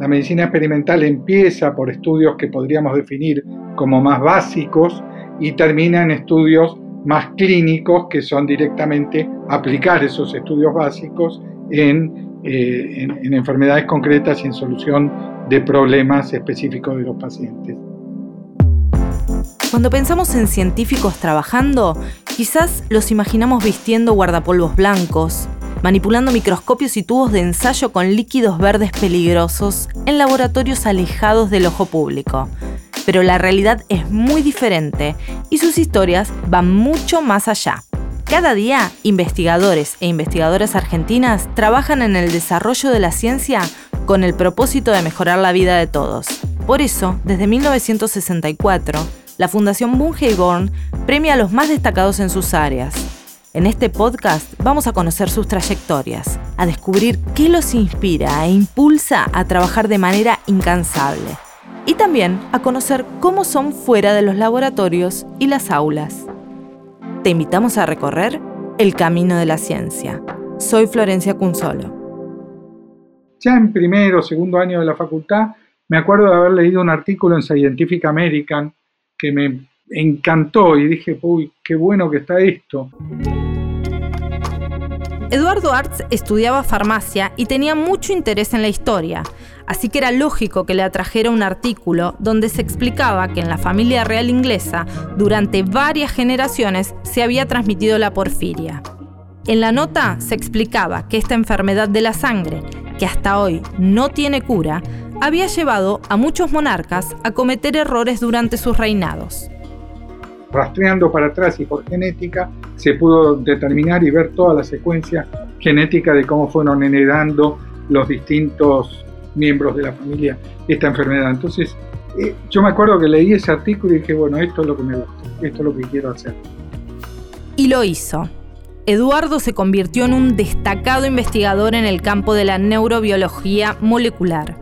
la medicina experimental empieza por estudios que podríamos definir como más básicos y termina en estudios más clínicos que son directamente aplicar esos estudios básicos en, eh, en enfermedades concretas y en solución de problemas específicos de los pacientes. Cuando pensamos en científicos trabajando, quizás los imaginamos vistiendo guardapolvos blancos, manipulando microscopios y tubos de ensayo con líquidos verdes peligrosos en laboratorios alejados del ojo público. Pero la realidad es muy diferente y sus historias van mucho más allá. Cada día, investigadores e investigadoras argentinas trabajan en el desarrollo de la ciencia con el propósito de mejorar la vida de todos. Por eso, desde 1964, la Fundación Bungey Born premia a los más destacados en sus áreas. En este podcast vamos a conocer sus trayectorias, a descubrir qué los inspira e impulsa a trabajar de manera incansable y también a conocer cómo son fuera de los laboratorios y las aulas. Te invitamos a recorrer el camino de la ciencia. Soy Florencia Cunzolo. Ya en primero o segundo año de la facultad, me acuerdo de haber leído un artículo en Scientific American que me encantó y dije, uy, qué bueno que está esto. Eduardo Arts estudiaba farmacia y tenía mucho interés en la historia, así que era lógico que le atrajera un artículo donde se explicaba que en la familia real inglesa durante varias generaciones se había transmitido la porfiria. En la nota se explicaba que esta enfermedad de la sangre, que hasta hoy no tiene cura, había llevado a muchos monarcas a cometer errores durante sus reinados. Rastreando para atrás y por genética, se pudo determinar y ver toda la secuencia genética de cómo fueron heredando los distintos miembros de la familia esta enfermedad. Entonces, eh, yo me acuerdo que leí ese artículo y dije, bueno, esto es lo que me gusta, esto es lo que quiero hacer. Y lo hizo. Eduardo se convirtió en un destacado investigador en el campo de la neurobiología molecular.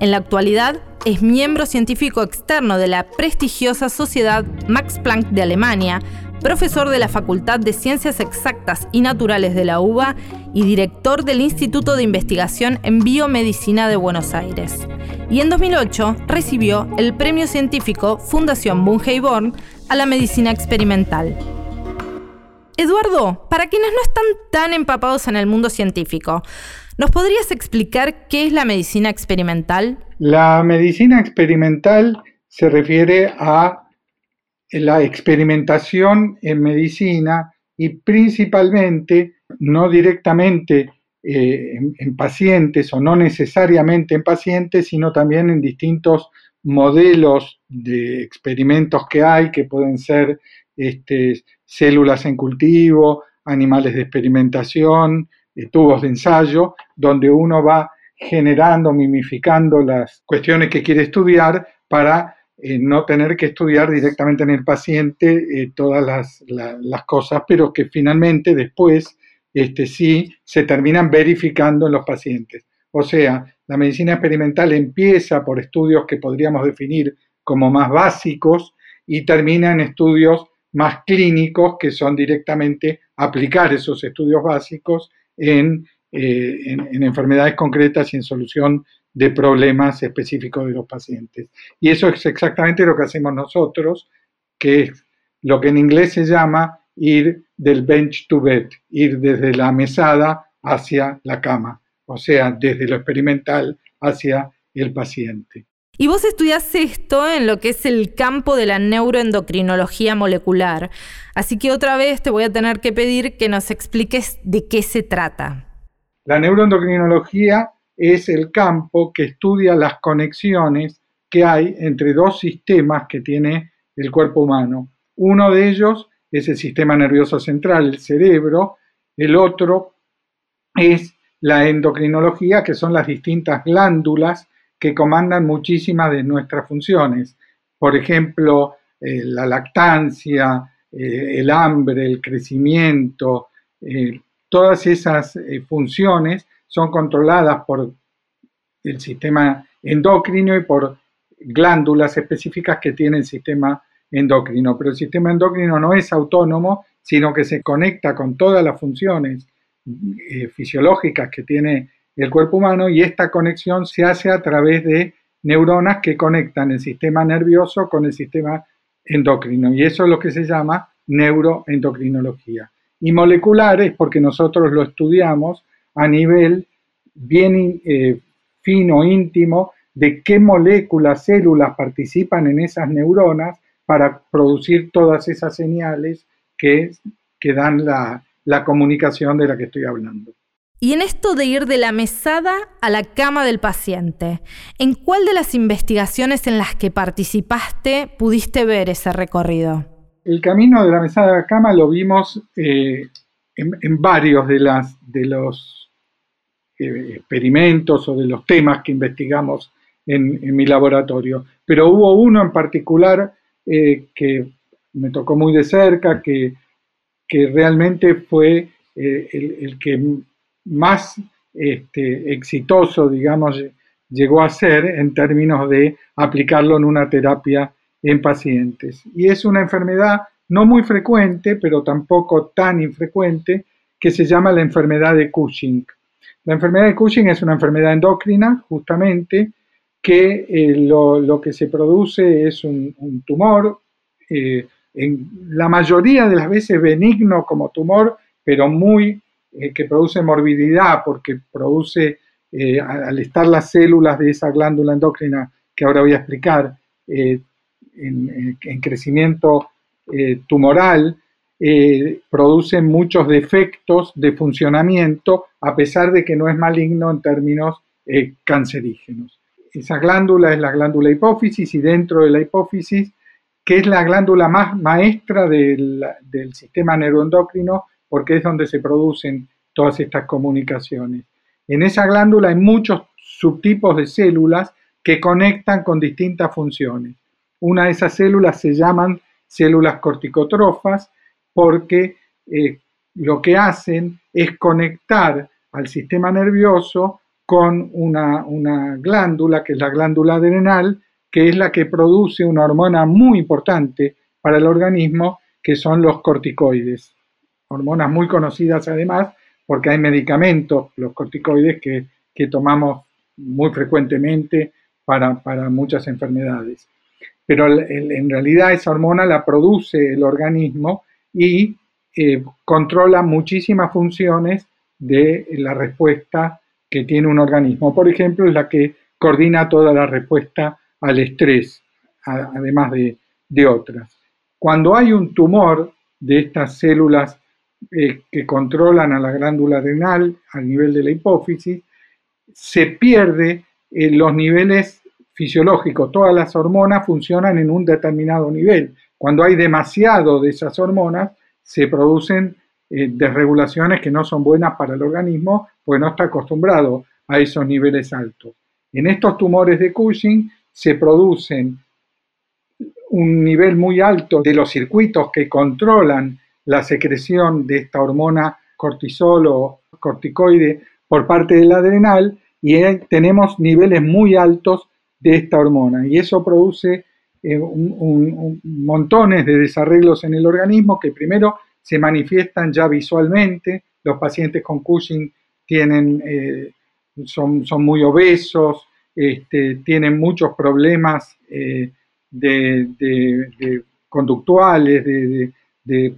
En la actualidad es miembro científico externo de la prestigiosa Sociedad Max Planck de Alemania, profesor de la Facultad de Ciencias Exactas y Naturales de la UBA y director del Instituto de Investigación en Biomedicina de Buenos Aires. Y en 2008 recibió el premio científico Fundación Bungey Born a la medicina experimental. Eduardo, para quienes no están tan empapados en el mundo científico, ¿Nos podrías explicar qué es la medicina experimental? La medicina experimental se refiere a la experimentación en medicina y principalmente, no directamente eh, en, pacientes o no necesariamente en pacientes, sino también en distintos modelos de experimentos que hay, que pueden ser este, células en cultivo, animales de experimentación, tubos de ensayo, donde uno va generando, mimificando las cuestiones que quiere estudiar para eh, no tener que estudiar directamente en el paciente eh, todas las, cosas, pero que finalmente después este, sí se terminan verificando en los pacientes. O sea, la medicina experimental empieza por estudios que podríamos definir como más básicos y termina en estudios más clínicos que son directamente aplicar esos estudios básicos eh, en, en, enfermedades concretas y en solución de problemas específicos de los pacientes. Y eso es exactamente lo que hacemos nosotros, que es lo que en inglés se llama ir del bench to bed, ir desde la mesada hacia la cama, o sea, desde lo experimental hacia el paciente. Y vos estudias esto en lo que es el campo de la neuroendocrinología molecular. Así que otra vez te voy a tener que pedir que nos expliques de qué se trata. La neuroendocrinología es el campo que estudia las conexiones que hay entre dos sistemas que tiene el cuerpo humano. Uno de ellos es el sistema nervioso central, el cerebro. El otro es la endocrinología, que son las distintas glándulas que comandan muchísimas de nuestras funciones. Por ejemplo, eh, la lactancia, eh, el hambre, el crecimiento, eh, todas esas funciones son controladas por el sistema endocrino y por glándulas específicas que tiene el sistema endocrino. Pero el sistema endocrino no es autónomo, sino que se conecta con todas las funciones fisiológicas que tiene el cuerpo humano y esta conexión se hace a través de neuronas que conectan el sistema nervioso con el sistema endocrino y eso es lo que se llama neuroendocrinología. Y moleculares porque nosotros lo estudiamos a nivel bien eh, fino, íntimo, de qué moléculas, células participan en esas neuronas para producir todas esas señales que, dan la comunicación de la que estoy hablando. Y en esto de ir de la mesada a la cama del paciente, ¿en cuál de las investigaciones en las que participaste pudiste ver ese recorrido? El camino de la mesada a la cama lo vimos eh, en, varios de, los eh, experimentos o de los temas que investigamos en, mi laboratorio, pero hubo uno en particular eh, que me tocó muy de cerca, que, que realmente fue el que más este, exitoso, digamos, llegó a ser en términos de aplicarlo en una terapia en pacientes. Y es una enfermedad no muy frecuente, pero tampoco tan infrecuente, que se llama la enfermedad de Cushing. La enfermedad de Cushing es una enfermedad endocrina, justamente, que eh, lo, que se produce es un, tumor, eh, en la mayoría de las veces benigno como tumor, pero muy eh, que produce morbididad porque produce, eh, al estar las células de esa glándula endocrina que ahora voy a explicar, eh, en, crecimiento tumoral, produce muchos defectos de funcionamiento a pesar de que no es maligno en términos cancerígenos. Esa glándula es la glándula hipófisis y dentro de la hipófisis, que es la glándula más maestra del, del sistema neuroendocrino, porque es donde se producen todas estas comunicaciones. En esa glándula hay muchos subtipos de células que conectan con distintas funciones. Una de esas células se llaman células corticotrofas porque eh, lo que hacen es conectar al sistema nervioso con una, una, glándula, que es la glándula adrenal, que es la que produce una hormona muy importante para el organismo, que son los corticoides hormonas muy conocidas además, porque hay medicamentos, los corticoides, que, tomamos muy frecuentemente para, muchas enfermedades. Pero en realidad esa hormona la produce el organismo y eh, controla muchísimas funciones de la respuesta que tiene un organismo. Por ejemplo, es la que coordina toda la respuesta al estrés, además de, de otras. Cuando hay un tumor de estas células eh, que controlan a la glándula adrenal al nivel de la hipófisis, se pierde eh, los niveles fisiológicos. Todas las hormonas funcionan en un determinado nivel. Cuando hay demasiado de esas hormonas, se producen eh, desregulaciones que no son buenas para el organismo, porque no está acostumbrado a esos niveles altos. En estos tumores de Cushing se producen un nivel muy alto de los circuitos que controlan la secreción de esta hormona cortisol o corticoide por parte del adrenal y tenemos niveles muy altos de esta hormona. Y eso produce eh, montones de desarreglos en el organismo que primero se manifiestan ya visualmente, los pacientes con Cushing tienen, eh, son, son, muy obesos, este, tienen muchos problemas eh, de, conductuales, de,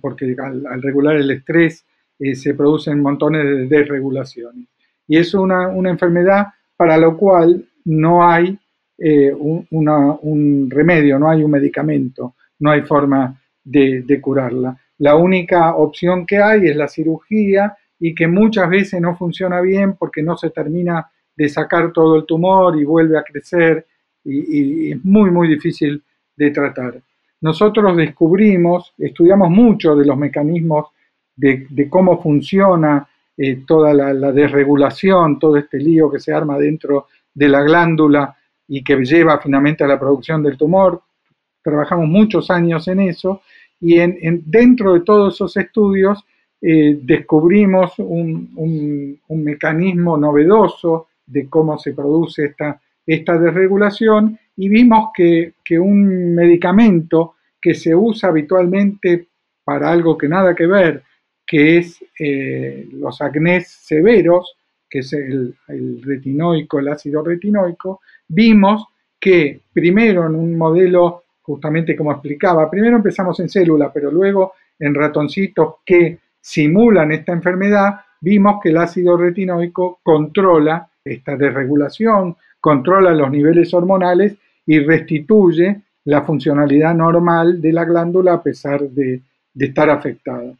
porque al, regular el estrés eh, se producen montones de desregulaciones. Y es una, enfermedad para lo cual no hay eh, un, remedio, no hay un medicamento, no hay forma de, de curarla. La única opción que hay es la cirugía y que muchas veces no funciona bien porque no se termina de sacar todo el tumor y vuelve a crecer y es muy, muy difícil de tratar nosotros descubrimos, estudiamos mucho de los mecanismos de, cómo funciona eh, toda la, desregulación, todo este lío que se arma dentro de la glándula y que lleva finalmente a la producción del tumor. Trabajamos muchos años en eso y en, dentro de todos esos estudios eh, descubrimos un, mecanismo novedoso de cómo se produce esta, esta desregulación y vimos que, un medicamento que se usa habitualmente para algo que nada que ver, que es eh, los acnés severos, que es el, retinoico, el ácido retinoico, vimos que primero en un modelo, justamente como explicaba, primero empezamos en célula, pero luego en ratoncitos que simulan esta enfermedad, vimos que el ácido retinoico controla esta desregulación, controla los niveles hormonales y restituye la funcionalidad normal de la glándula a pesar de, estar afectada.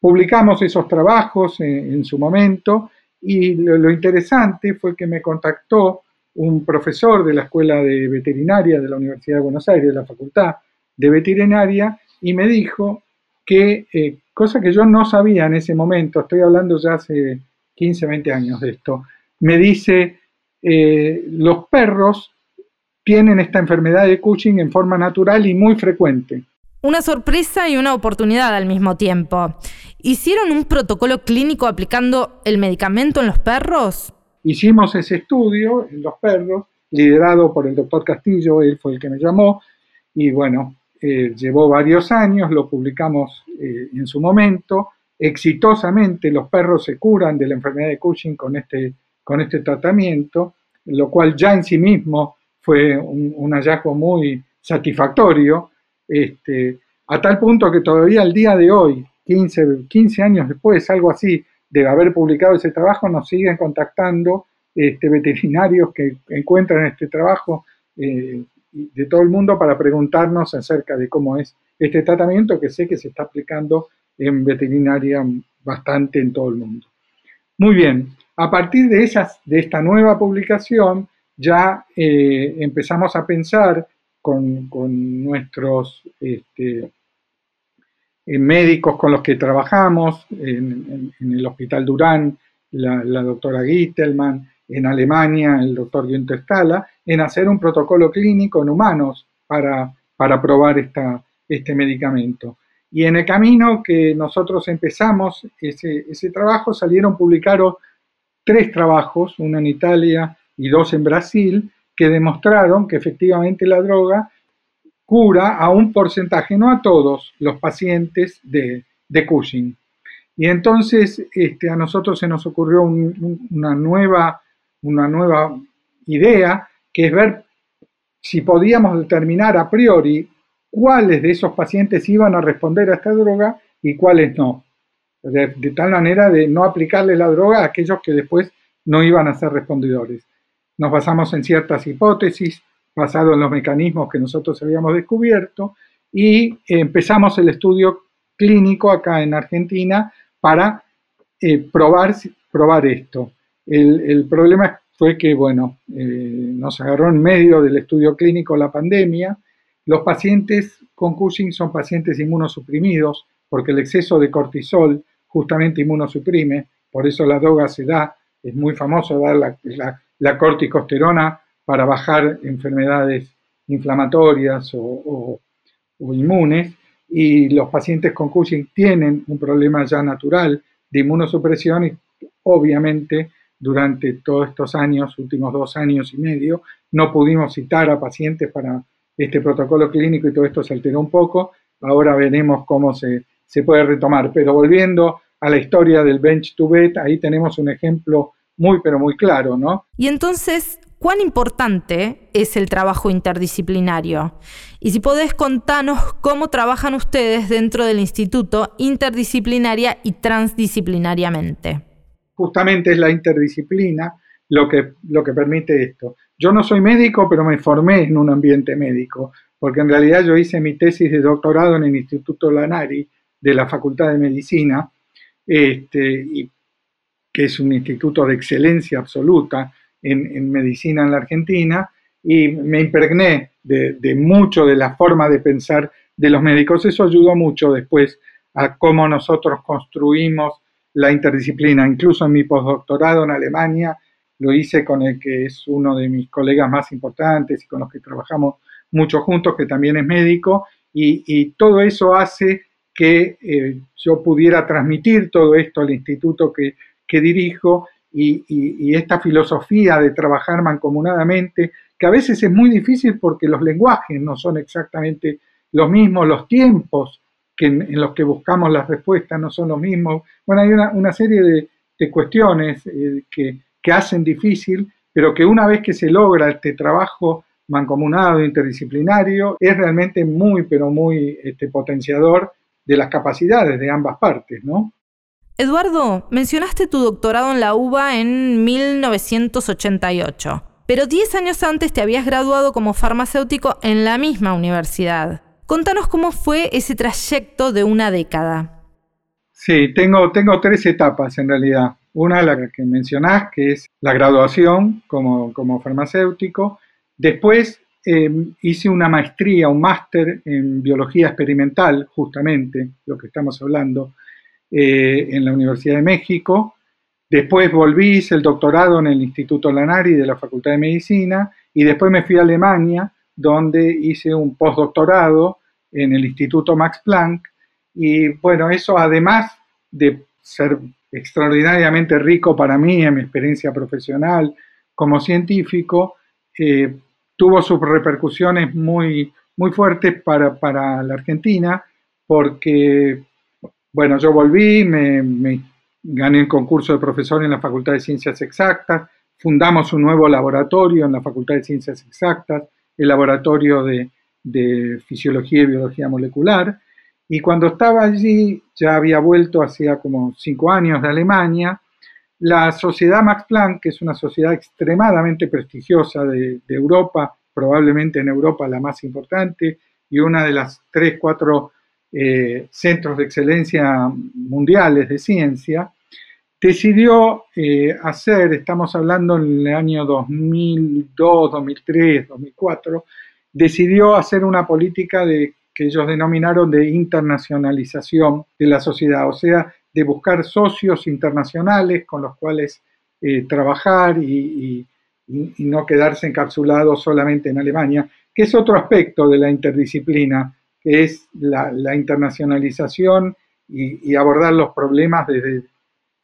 Publicamos esos trabajos en su momento y lo, interesante fue que me contactó un profesor de la Escuela de Veterinaria de la Universidad de Buenos Aires, de la Facultad de Veterinaria, y me dijo que, eh, cosa que yo no sabía en ese momento, estoy hablando ya hace 15, 20 años de esto, me dice, eh, los perros tienen esta enfermedad de Cushing en forma natural y muy frecuente. Una sorpresa y una oportunidad al mismo tiempo. ¿Hicieron un protocolo clínico aplicando el medicamento en los perros? Hicimos ese estudio en los perros, liderado por el doctor Castillo, él fue el que me llamó, y bueno, eh, llevó varios años, lo publicamos eh, en su momento, exitosamente los perros se curan de la enfermedad de Cushing con este, con este tratamiento, lo cual ya en sí mismo fue un, hallazgo muy satisfactorio, este, a tal punto que todavía al día de hoy, 15, 15 años después, algo así, de haber publicado ese trabajo, nos siguen contactando este, veterinarios que encuentran este trabajo eh, de todo el mundo para preguntarnos acerca de cómo es este tratamiento que sé que se está aplicando en veterinaria bastante en todo el mundo. Muy bien, a partir de, de esta nueva publicación ya eh, empezamos a pensar con, nuestros este, eh, médicos con los que trabajamos, en, el Hospital Durán, la, doctora Gittelman, en Alemania, el doctor Günther Stala, en hacer un protocolo clínico en humanos para, para probar esta, este medicamento. Y en el camino que nosotros empezamos ese, ese trabajo, salieron publicados tres trabajos, uno en Italia y dos en Brasil, que demostraron que efectivamente la droga cura a un porcentaje, no a todos los pacientes de, Cushing. Y entonces este, a nosotros se nos ocurrió una, nueva, una nueva idea, que es ver si podíamos determinar a priori cuáles de esos pacientes iban a responder a esta droga y cuáles no. De, tal manera de no aplicarle la droga a aquellos que después no iban a ser respondedores. Nos basamos en ciertas hipótesis, basado en los mecanismos que nosotros habíamos descubierto y empezamos el estudio clínico acá en Argentina para eh, probar, probar esto. El, problema fue que, bueno, eh, nos agarró en medio del estudio clínico la pandemia. Los pacientes con Cushing son pacientes inmunosuprimidos porque el exceso de cortisol justamente inmunosuprime, por eso la droga se da, es muy famoso dar la, corticosterona para bajar enfermedades inflamatorias o, inmunes y los pacientes con Cushing tienen un problema ya natural de inmunosupresión y obviamente durante todos estos años, últimos dos años y medio, no pudimos citar a pacientes para este protocolo clínico y todo esto se alteró un poco. Ahora veremos cómo se, se puede retomar. Pero volviendo a la historia del bench to bet, ahí tenemos un ejemplo muy pero muy claro, ¿no? Y entonces, cuán importante es el trabajo interdisciplinario. Y si podés contarnos cómo trabajan ustedes dentro del instituto interdisciplinaria y transdisciplinariamente. Justamente es la interdisciplina lo que, lo que permite esto. Yo no soy médico, pero me formé en un ambiente médico, porque en realidad yo hice mi tesis de doctorado en el Instituto Lanari de la Facultad de Medicina, este, que es un instituto de excelencia absoluta en, medicina en la Argentina y me impregné de, mucho de la forma de pensar de los médicos. Eso ayudó mucho después a cómo nosotros construimos la interdisciplina. Incluso en mi postdoctorado en Alemania lo hice con el que es uno de mis colegas más importantes y con los que trabajamos mucho juntos, que también es médico, y, todo eso hace que eh, yo pudiera transmitir todo esto al instituto que, que dirijo y, esta filosofía de trabajar mancomunadamente, que a veces es muy difícil porque los lenguajes no son exactamente los mismos, los tiempos que en, los que buscamos las respuestas no son los mismos. Bueno, hay una, serie de, cuestiones eh, que, que hacen difícil, pero que una vez que se logra este trabajo mancomunado, interdisciplinario, es realmente muy, pero muy este, potenciador de las capacidades de ambas partes, ¿no? Eduardo, mencionaste tu doctorado en la UBA en 1988, pero 10 años antes te habías graduado como farmacéutico en la misma universidad. Contanos cómo fue ese trayecto de una década. Sí, tengo, tengo tres etapas en realidad. Una, la que mencionás, que es la graduación como, como farmacéutico. Después eh, hice una maestría, un máster en biología experimental, justamente, lo que estamos hablando, eh, en la Universidad de México. Después volví, hice el doctorado en el Instituto Lanari de la Facultad de Medicina y después me fui a Alemania, donde hice un postdoctorado en el Instituto Max Planck. Y bueno, eso además de ser extraordinariamente rico para mí en mi experiencia profesional como científico, eh, tuvo sus repercusiones muy, muy fuertes para, para la Argentina, porque bueno, yo volví, me, gané el concurso de profesor en la Facultad de Ciencias Exactas, fundamos un nuevo laboratorio en la Facultad de Ciencias Exactas, el laboratorio de, Fisiología y Biología Molecular, y cuando estaba allí, ya había vuelto hacía como cinco años de Alemania, la Sociedad Max Planck, que es una sociedad extremadamente prestigiosa de, Europa, probablemente en Europa la más importante, y una de las tres, cuatro eh, centros de excelencia mundiales de ciencia, decidió eh, hacer, estamos hablando en el año 2002, 2003, 2004, decidió hacer una política de, que ellos denominaron de internacionalización de la sociedad, o sea, de buscar socios internacionales con los cuales eh, trabajar y, no quedarse encapsulados solamente en Alemania, que es otro aspecto de la interdisciplina que es la, internacionalización y, abordar los problemas desde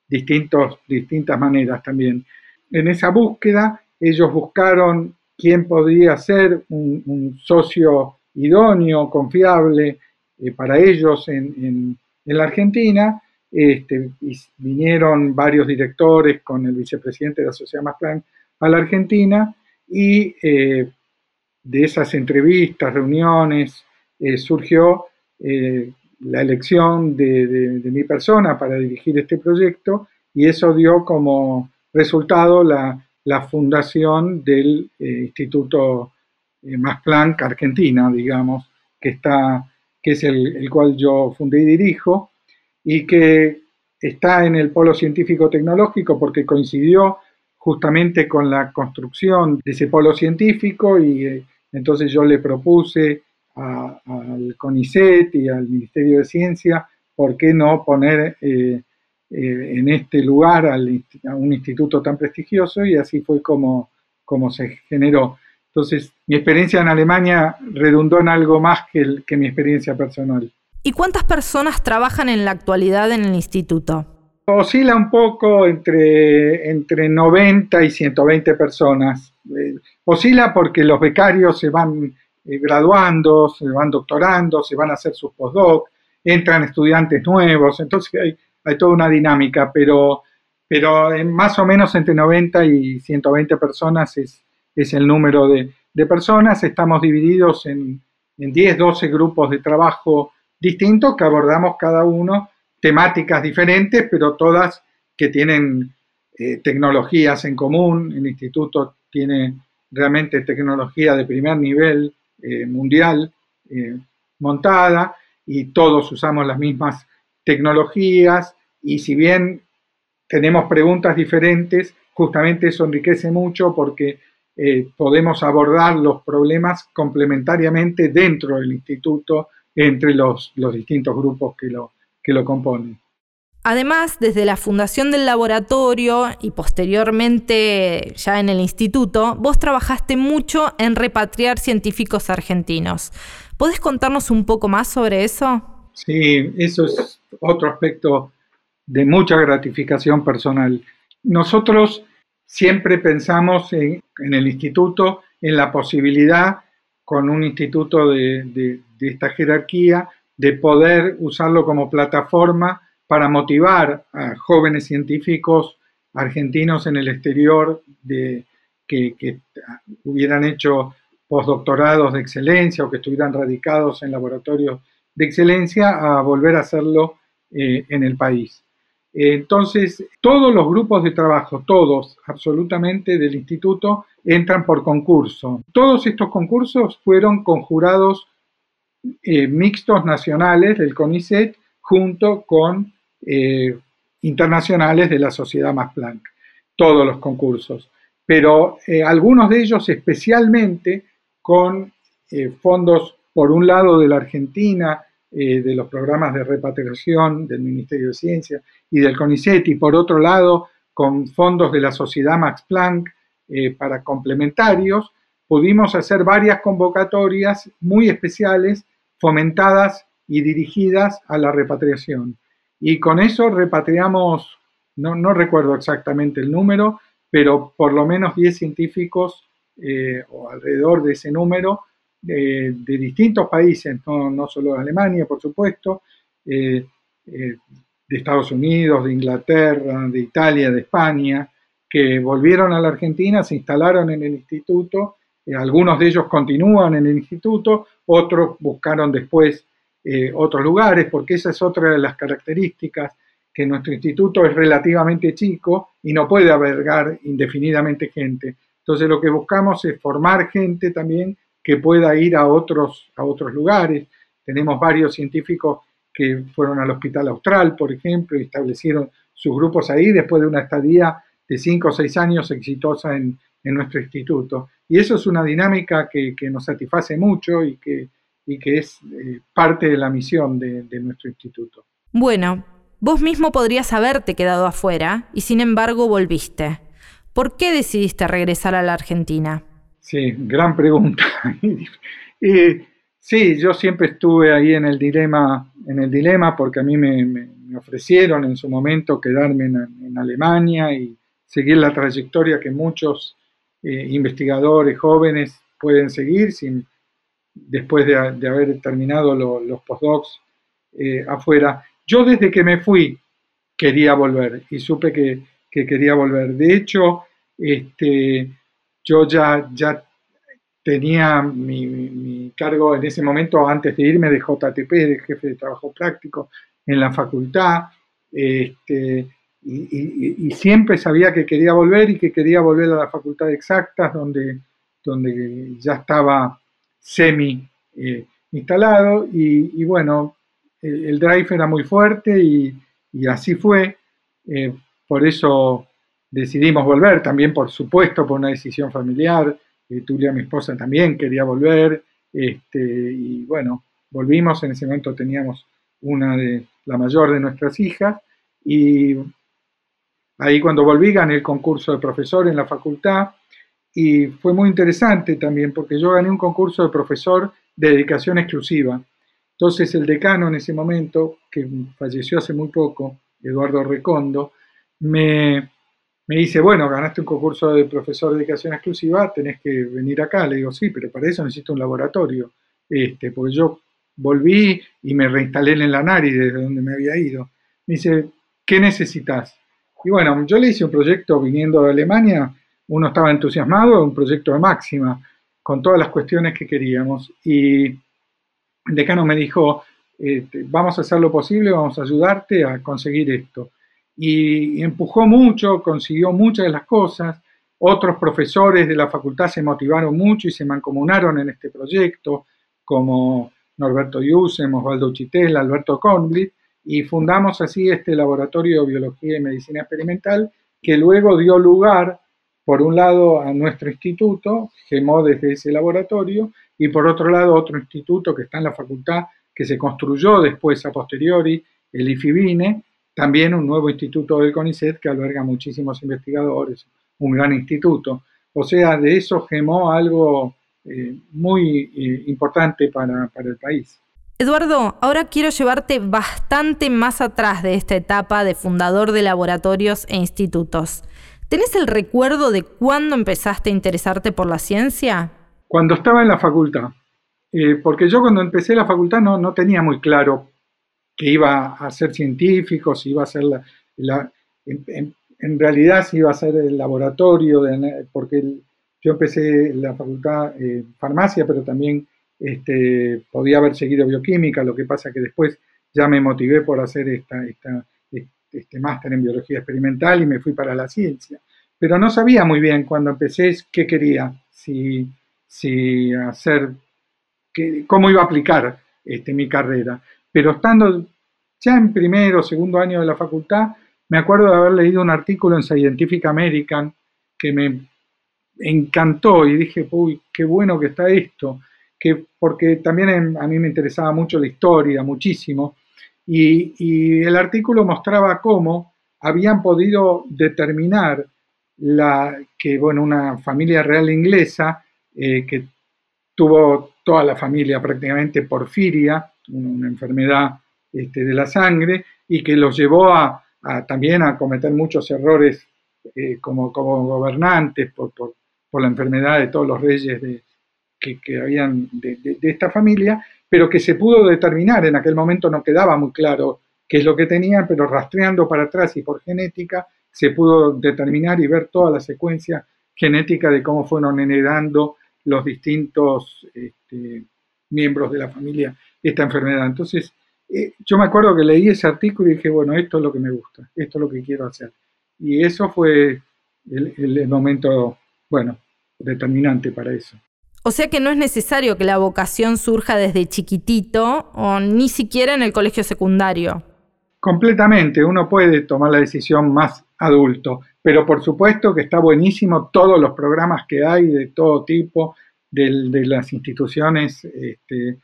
distintos, distintas maneras también. En esa búsqueda, ellos buscaron quién podría ser un, socio idóneo, confiable eh, para ellos en, la Argentina. Este, vinieron varios directores con el vicepresidente de la Sociedad Más Plan a la Argentina y eh, de esas entrevistas, reuniones, eh, surgió eh, la elección de, mi persona para dirigir este proyecto y eso dio como resultado la, fundación del Instituto Más Argentina, digamos, que, está, que es el, el, cual yo fundé y dirijo, y que está en el polo científico-tecnológico porque coincidió justamente con la construcción de ese polo científico y entonces yo le propuse al CONICET y al Ministerio de Ciencia, ¿por qué no poner eh, eh, en este lugar a un instituto tan prestigioso? Y así fue como, como se generó. Entonces, mi experiencia en Alemania redundó en algo más que, que mi experiencia personal. ¿Y cuántas personas trabajan en la actualidad en el instituto? Oscila un poco entre, entre 90 y 120 personas. Eh, oscila porque los becarios se van eh, graduando, se van doctorando, se van a hacer sus postdoc, entran estudiantes nuevos, entonces hay, hay toda una dinámica, pero, pero en más o menos entre 90 y 120 personas es, es el número de, de, personas. Estamos divididos en, en 10, 12 grupos de trabajo distintos que abordamos cada uno temáticas diferentes, pero todas que tienen eh, tecnologías en común. El instituto tiene realmente tecnología de primer nivel eh, mundial eh, montada y todos usamos las mismas tecnologías y si bien tenemos preguntas diferentes, justamente eso enriquece mucho porque podemos abordar los problemas complementariamente dentro del instituto entre los, los distintos grupos que lo, que lo componen. Además, desde la fundación del laboratorio y posteriormente ya en el instituto, vos trabajaste mucho en repatriar científicos argentinos. ¿Podés contarnos un poco más sobre eso? Sí, eso es otro aspecto de mucha gratificación personal. Nosotros siempre pensamos en, el instituto en la posibilidad, con un instituto de esta jerarquía, de poder usarlo como plataforma para motivar a jóvenes científicos argentinos en el exterior de, que, hubieran hecho postdoctorados de excelencia o que estuvieran radicados en laboratorios de excelencia a volver a hacerlo eh, en el país. Entonces, todos los grupos de trabajo, todos absolutamente del instituto, entran por concurso. Todos estos concursos fueron conjurados eh, mixtos nacionales del CONICET junto con eh, internacionales de la Sociedad Más Planck, todos los concursos, pero eh, algunos de ellos especialmente con fondos, por un lado, de la Argentina, de los programas de repatriación del Ministerio de Ciencia y del CONICET, y por otro lado, con fondos de la Sociedad Max Planck para complementarios, pudimos hacer varias convocatorias muy especiales fomentadas y dirigidas a la repatriación. Y con eso repatriamos, no, recuerdo exactamente el número, pero por lo menos 10 científicos eh, o alrededor de ese número de distintos países, no, solo de Alemania, por supuesto, eh, eh, de Estados Unidos, de Inglaterra, de Italia, de España, que volvieron a la Argentina, se instalaron en el instituto eh, algunos de ellos continúan en el instituto, otros buscaron después eh, otros lugares, porque esa es otra de las características, que nuestro instituto es relativamente chico y no puede albergar indefinidamente gente. Entonces lo que buscamos es formar gente también que pueda ir a otros, a otros lugares. Tenemos varios científicos que fueron al Hospital Austral, por ejemplo, y establecieron sus grupos ahí después de una estadía de cinco o seis años exitosa en, en nuestro instituto. Y eso es una dinámica que, nos satisface mucho y que, que es eh, parte de la misión de, nuestro instituto. Bueno, vos mismo podrías haberte quedado afuera y sin embargo volviste. ¿Por qué decidiste regresar a la Argentina? Sí, gran pregunta. sí, yo siempre estuve ahí en el dilema, en el dilema porque a mí me, ofrecieron en su momento quedarme en, Alemania y seguir la trayectoria que muchos eh, investigadores jóvenes pueden seguir sin, después de, haber terminado los postdocs eh, afuera. Yo desde que me fui quería volver y supe que, quería volver. De hecho, este, yo ya, ya tenía mi, cargo en ese momento, antes de irme, de JTP, de jefe de trabajo práctico en la facultad. Este, y, siempre sabía que quería volver y que quería volver a la Facultad de Exactas, donde, donde ya estaba semi eh, instalado. Y, bueno, el, drive era muy fuerte y, así fue. Eh, por eso decidimos volver, también por supuesto por una decisión familiar. Eh, Tulia, mi esposa, también quería volver. Este, y bueno, volvimos, en ese momento teníamos una de la mayor de nuestras hijas. Y Ahí cuando volví gané el concurso de profesor en la facultad y fue muy interesante también porque yo gané un concurso de profesor de dedicación exclusiva. Entonces el decano en ese momento, que falleció hace muy poco, Eduardo Recondo, me, dice, bueno, ganaste un concurso de profesor de dedicación exclusiva, tenés que venir acá. Le digo, sí, pero para eso necesito un laboratorio, este, porque yo volví y me reinstalé en la NARI desde donde me había ido. Me dice, ¿qué necesitas? Y bueno, yo le hice un proyecto viniendo de Alemania, uno estaba entusiasmado, un proyecto de máxima, con todas las cuestiones que queríamos. Y el decano me dijo, este, vamos a hacer lo posible, vamos a ayudarte a conseguir esto. Y empujó mucho, consiguió muchas de las cosas. Otros profesores de la facultad se motivaron mucho y se mancomunaron en este proyecto, como Norberto Yusem, Osvaldo Chitel, Alberto Conblit, y fundamos así este laboratorio de biología y medicina experimental que luego dio lugar, por un lado, a nuestro instituto, GEMO desde ese laboratorio, y por otro lado, otro instituto que está en la facultad, que se construyó después a posteriori, el IFIBINE, también un nuevo instituto del CONICET que alberga muchísimos investigadores, un gran instituto. O sea, de eso gemó algo eh, muy eh, importante para el país. Eduardo, ahora quiero llevarte bastante más atrás de esta etapa de fundador de laboratorios e institutos. ¿Tenés el recuerdo de cuándo empezaste a interesarte por la ciencia? Cuando estaba en la facultad. Eh, porque yo cuando empecé la facultad no, tenía muy claro que iba a ser científico, si iba a ser la... En realidad sí iba a ser el laboratorio, porque yo empecé la facultad de farmacia, pero también este, podía haber seguido bioquímica, lo que pasa que después ya me motivé por hacer esta, este máster en biología experimental y me fui para la ciencia. Pero no sabía muy bien cuando empecé qué quería, si, si hacer, cómo iba a aplicar este, mi carrera. Pero estando ya en primero o segundo año de la facultad, me acuerdo de haber leído un artículo en Scientific American que me encantó y dije, uy, qué bueno que está esto, que, porque también a mí me interesaba mucho la historia, muchísimo, y, el artículo mostraba cómo habían podido determinar la, que, bueno, una familia real inglesa eh, que tuvo toda la familia prácticamente porfiria, una, enfermedad este, de la sangre, y que los llevó a, también a cometer muchos errores eh, como, como, gobernantes por, por, la enfermedad de todos los reyes de, que, habían de, esta familia, pero que se pudo determinar, en aquel momento no quedaba muy claro qué es lo que tenían, pero rastreando para atrás y por genética se pudo determinar y ver toda la secuencia genética de cómo fueron heredando los distintos este, miembros de la familia esta enfermedad. Entonces, eh, yo me acuerdo que leí ese artículo y dije, bueno, esto es lo que me gusta, esto es lo que quiero hacer. Y eso fue el momento, bueno, determinante para eso. O sea que no es necesario que la vocación surja desde chiquitito o ni siquiera en el colegio secundario. Completamente, uno puede tomar la decisión más adulto, pero por supuesto que está buenísimo todos los programas que hay de todo tipo, de, las instituciones este,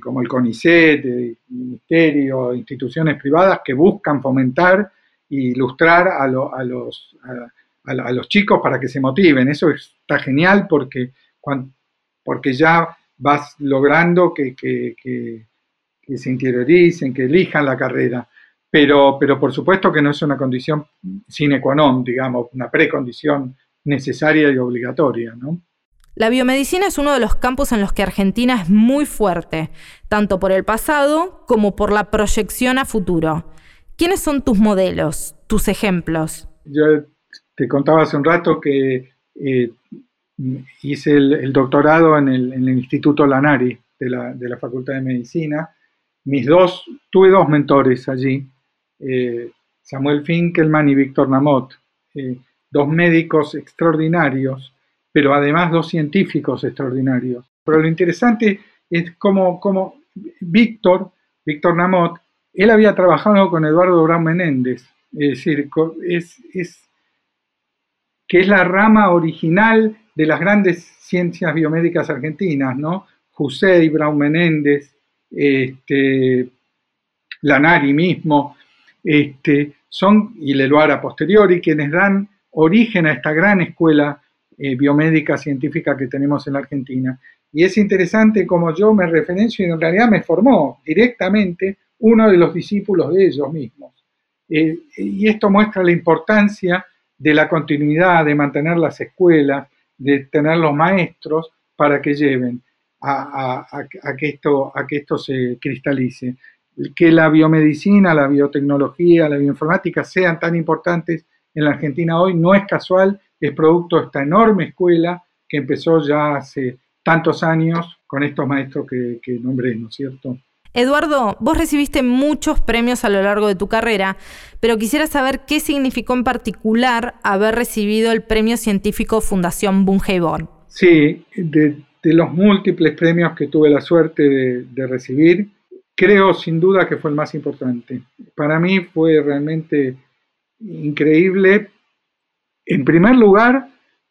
como el CONICET, el Ministerio, instituciones privadas que buscan fomentar e ilustrar a, los, a los chicos para que se motiven. Eso está genial porque porque ya vas logrando que, se interioricen, que elijan la carrera. Pero, pero por supuesto que no es una condición sine qua non, digamos, una precondición necesaria y obligatoria, ¿no? La biomedicina es uno de los campos en los que Argentina es muy fuerte, tanto por el pasado como por la proyección a futuro. ¿Quiénes son tus modelos, tus ejemplos? Yo te contaba hace un rato que eh, hice el, doctorado en el, Instituto Lanari de la, Facultad de Medicina. Mis dos, tuve dos mentores allí, eh, Samuel Finkelman y Víctor Namot, eh, dos médicos extraordinarios, pero además dos científicos extraordinarios. Pero lo interesante es cómo, cómo Víctor, Víctor Namot, él había trabajado con Eduardo Brown Menéndez, es decir, es, es, que es la rama original de las grandes ciencias biomédicas argentinas, ¿no? José Brown Menéndez, este, Lanari mismo, este, son, y Leluara posteriori, quienes dan origen a esta gran escuela eh, biomédica científica que tenemos en la Argentina. Y es interesante como yo me referencio y en realidad me formó directamente uno de los discípulos de ellos mismos. Eh, y esto muestra la importancia de la continuidad, de mantener las escuelas, de tener los maestros para que lleven a, que esto, a que esto se cristalice. Que la biomedicina, la biotecnología, la bioinformática sean tan importantes en la Argentina hoy no es casual, es producto de esta enorme escuela que empezó ya hace tantos años con estos maestros que, que nombré, ¿no es cierto? Eduardo, vos recibiste muchos premios a lo largo de tu carrera, pero quisiera saber qué significó en particular haber recibido el premio científico Fundación Bungeborn. Sí, de, los múltiples premios que tuve la suerte de, recibir, creo sin duda que fue el más importante. Para mí fue realmente increíble, en primer lugar,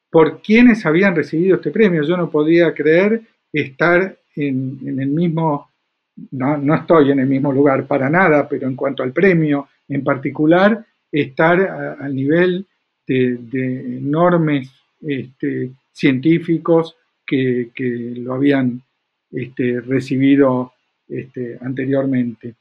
por quienes habían recibido este premio. Yo no podía creer estar en, en el mismo no, estoy en el mismo lugar para nada, pero en cuanto al premio en particular, estar al nivel de, enormes este, científicos que, lo habían este, recibido este, anteriormente.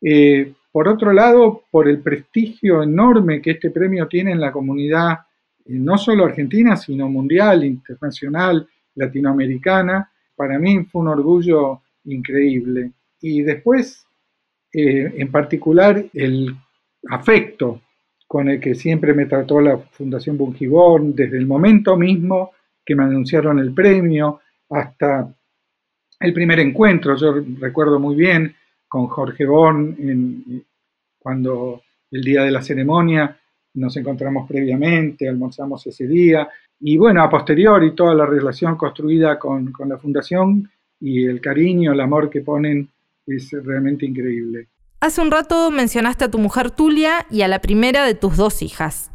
Eh, por otro lado, por el prestigio enorme que este premio tiene en la comunidad, eh, no solo argentina, sino mundial, internacional, latinoamericana, para mí fue un orgullo increíble. Y después, eh, en particular, el afecto con el que siempre me trató la Fundación Bungiborn, desde el momento mismo que me anunciaron el premio hasta el primer encuentro. Yo recuerdo muy bien con Jorge Born cuando el día de la ceremonia nos encontramos previamente, almorzamos ese día y bueno, a posteriori toda la relación construida con, con la fundación y el cariño, el amor que ponen es realmente increíble. Hace un rato mencionaste a tu mujer Tulia y a la primera de tus dos hijas.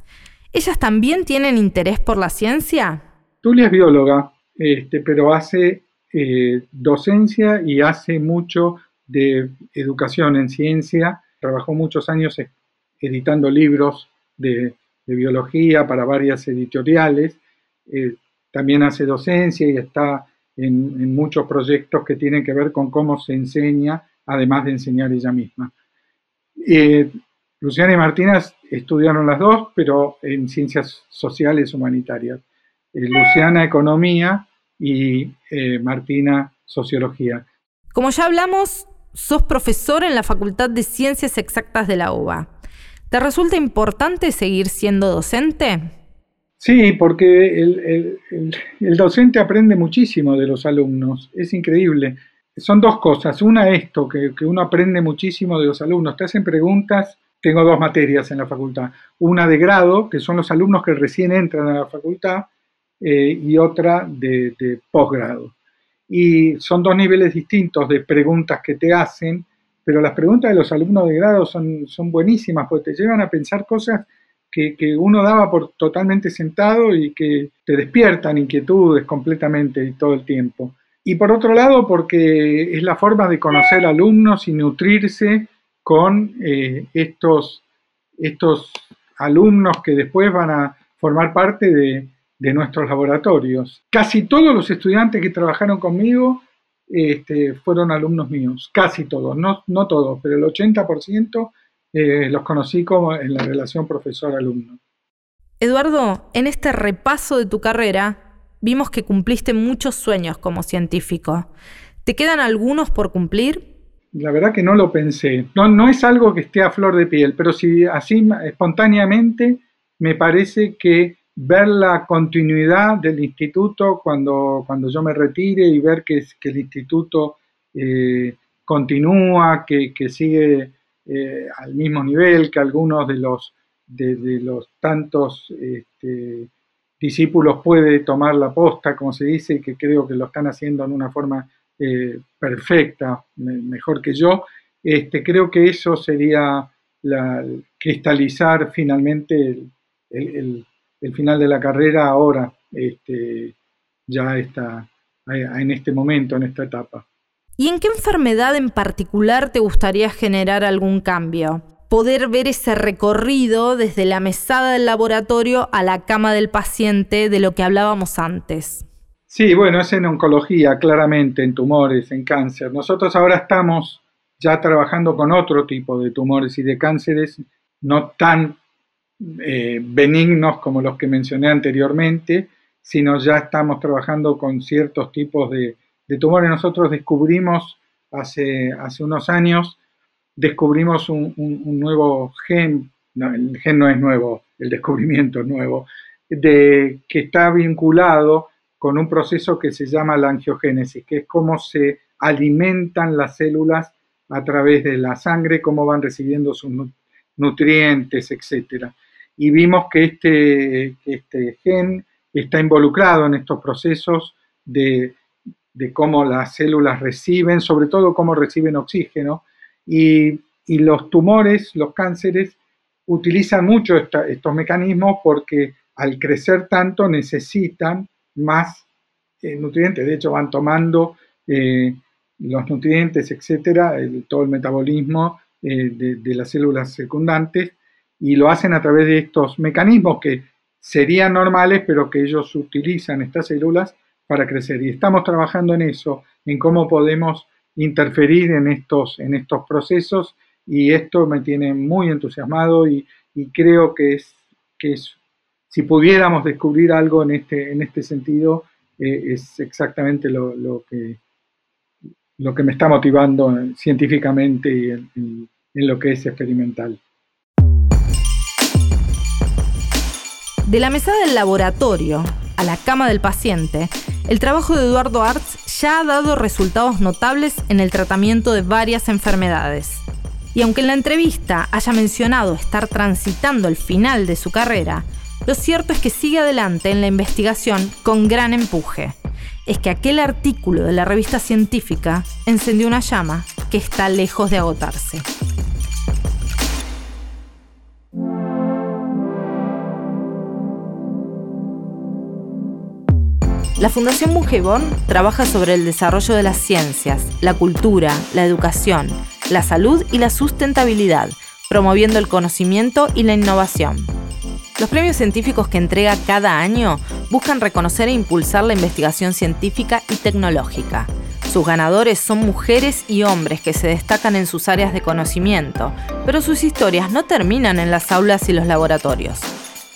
¿Ellas también tienen interés por la ciencia? Tulia es bióloga, este, pero hace eh, docencia y hace mucho de educación en ciencia. Trabajó muchos años e, editando libros de, biología para varias editoriales. Eh, también hace docencia y está en, muchos proyectos que tienen que ver con cómo se enseña, además de enseñar ella misma. Eh, Luciana y Martina estudiaron las dos, pero en ciencias sociales humanitarias. Eh, Luciana economía y eh, Martina sociología. Como ya hablamos, sos profesor en la Facultad de Ciencias Exactas de la UBA. ¿Te resulta importante seguir siendo docente? Sí, porque el, docente aprende muchísimo de los alumnos, es increíble. Son dos cosas. Una, esto, que, uno aprende muchísimo de los alumnos. Te hacen preguntas, tengo dos materias en la facultad. Una de grado, que son los alumnos que recién entran a la facultad, eh, y otra de, posgrado. Y son dos niveles distintos de preguntas que te hacen, pero las preguntas de los alumnos de grado son, son buenísimas, porque te llevan a pensar cosas que, uno daba por totalmente sentado y que te despiertan inquietudes completamente todo el tiempo. Y por otro lado, porque es la forma de conocer alumnos y nutrirse con eh, estos, estos alumnos que después van a formar parte de, nuestros laboratorios. Casi todos los estudiantes que trabajaron conmigo este, fueron alumnos míos, casi todos, no, no todos, pero el 80% eh, los conocí como en la relación profesor-alumno. Eduardo, en este repaso de tu carrera, vimos que cumpliste muchos sueños como científico. ¿Te quedan algunos por cumplir? La verdad que no lo pensé. No, no es algo que esté a flor de piel, pero si así espontáneamente me parece que ver la continuidad del instituto cuando, cuando yo me retire y ver que, que el instituto eh, continúa, que, que sigue eh, al mismo nivel que algunos de los, de, los tantos este, discípulos puede tomar la posta, como se dice, que creo que lo están haciendo en una forma eh, perfecta, mejor que yo, este, creo que eso sería la, cristalizar finalmente el, final de la carrera ahora, este, ya está en este momento, en esta etapa. ¿Y en qué enfermedad en particular te gustaría generar algún cambio? Poder ver ese recorrido desde la mesada del laboratorio a la cama del paciente de lo que hablábamos antes. Sí, bueno, es en oncología, claramente, en tumores, en cáncer. Nosotros ahora estamos ya trabajando con otro tipo de tumores y de cánceres no tan eh, benignos como los que mencioné anteriormente, sino ya estamos trabajando con ciertos tipos de de tumores nosotros descubrimos hace, hace unos años, descubrimos un, nuevo gen, el gen no es nuevo, el descubrimiento es nuevo, de, que está vinculado con un proceso que se llama la angiogénesis, que es cómo se alimentan las células a través de la sangre, cómo van recibiendo sus nutrientes, etc. Y vimos que este, que este gen está involucrado en estos procesos de de cómo las células reciben, sobre todo cómo reciben oxígeno, y, los tumores, los cánceres, utilizan mucho estos mecanismos porque al crecer tanto necesitan más eh, nutrientes, de hecho van tomando eh, los nutrientes, etcétera, todo el metabolismo eh, de, de las células secundantes, y lo hacen a través de estos mecanismos que serían normales, pero que ellos utilizan estas células para crecer. Y estamos trabajando en eso, en cómo podemos interferir en estos, en estos procesos y esto me tiene muy entusiasmado y, creo que es, que es, si pudiéramos descubrir algo en este, en este sentido, eh, es exactamente lo, que, lo que me está motivando científicamente y en lo que es experimental. De la mesa del laboratorio a la cama del paciente, el trabajo de Eduardo Arts ya ha dado resultados notables en el tratamiento de varias enfermedades. Y aunque en la entrevista haya mencionado estar transitando el final de su carrera, lo cierto es que sigue adelante en la investigación con gran empuje. Es que aquel artículo de la revista científica encendió una llama que está lejos de agotarse. La Fundación Mujeborn trabaja sobre el desarrollo de las ciencias, la cultura, la educación, la salud y la sustentabilidad, promoviendo el conocimiento y la innovación. Los premios científicos que entrega cada año buscan reconocer e impulsar la investigación científica y tecnológica. Sus ganadores son mujeres y hombres que se destacan en sus áreas de conocimiento, pero sus historias no terminan en las aulas y los laboratorios.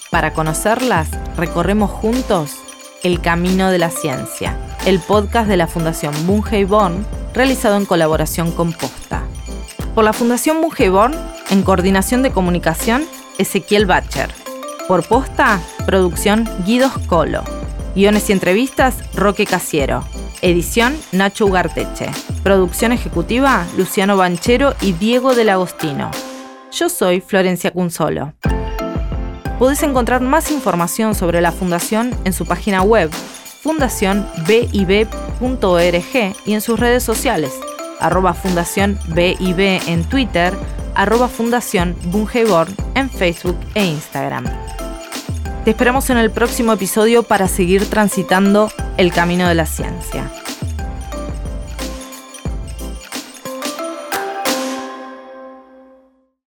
Para conocerlas, recorremos juntos el Camino de la Ciencia, el podcast de la Fundación Born, realizado en colaboración con Posta. Por la Fundación Born, en coordinación de comunicación, Ezequiel Bacher. Por Posta, producción Guidos Colo. Guiones y entrevistas, Roque Casiero. Edición, Nacho Ugarteche. Producción ejecutiva, Luciano Banchero y Diego del Agostino. Yo soy Florencia Cunzolo. Podés encontrar más información sobre la fundación en su página web fundacionbib.org y en sus redes sociales, arroba fundación BIB en Twitter, arroba fundación en Facebook e Instagram. Te esperamos en el próximo episodio para seguir transitando el camino de la ciencia.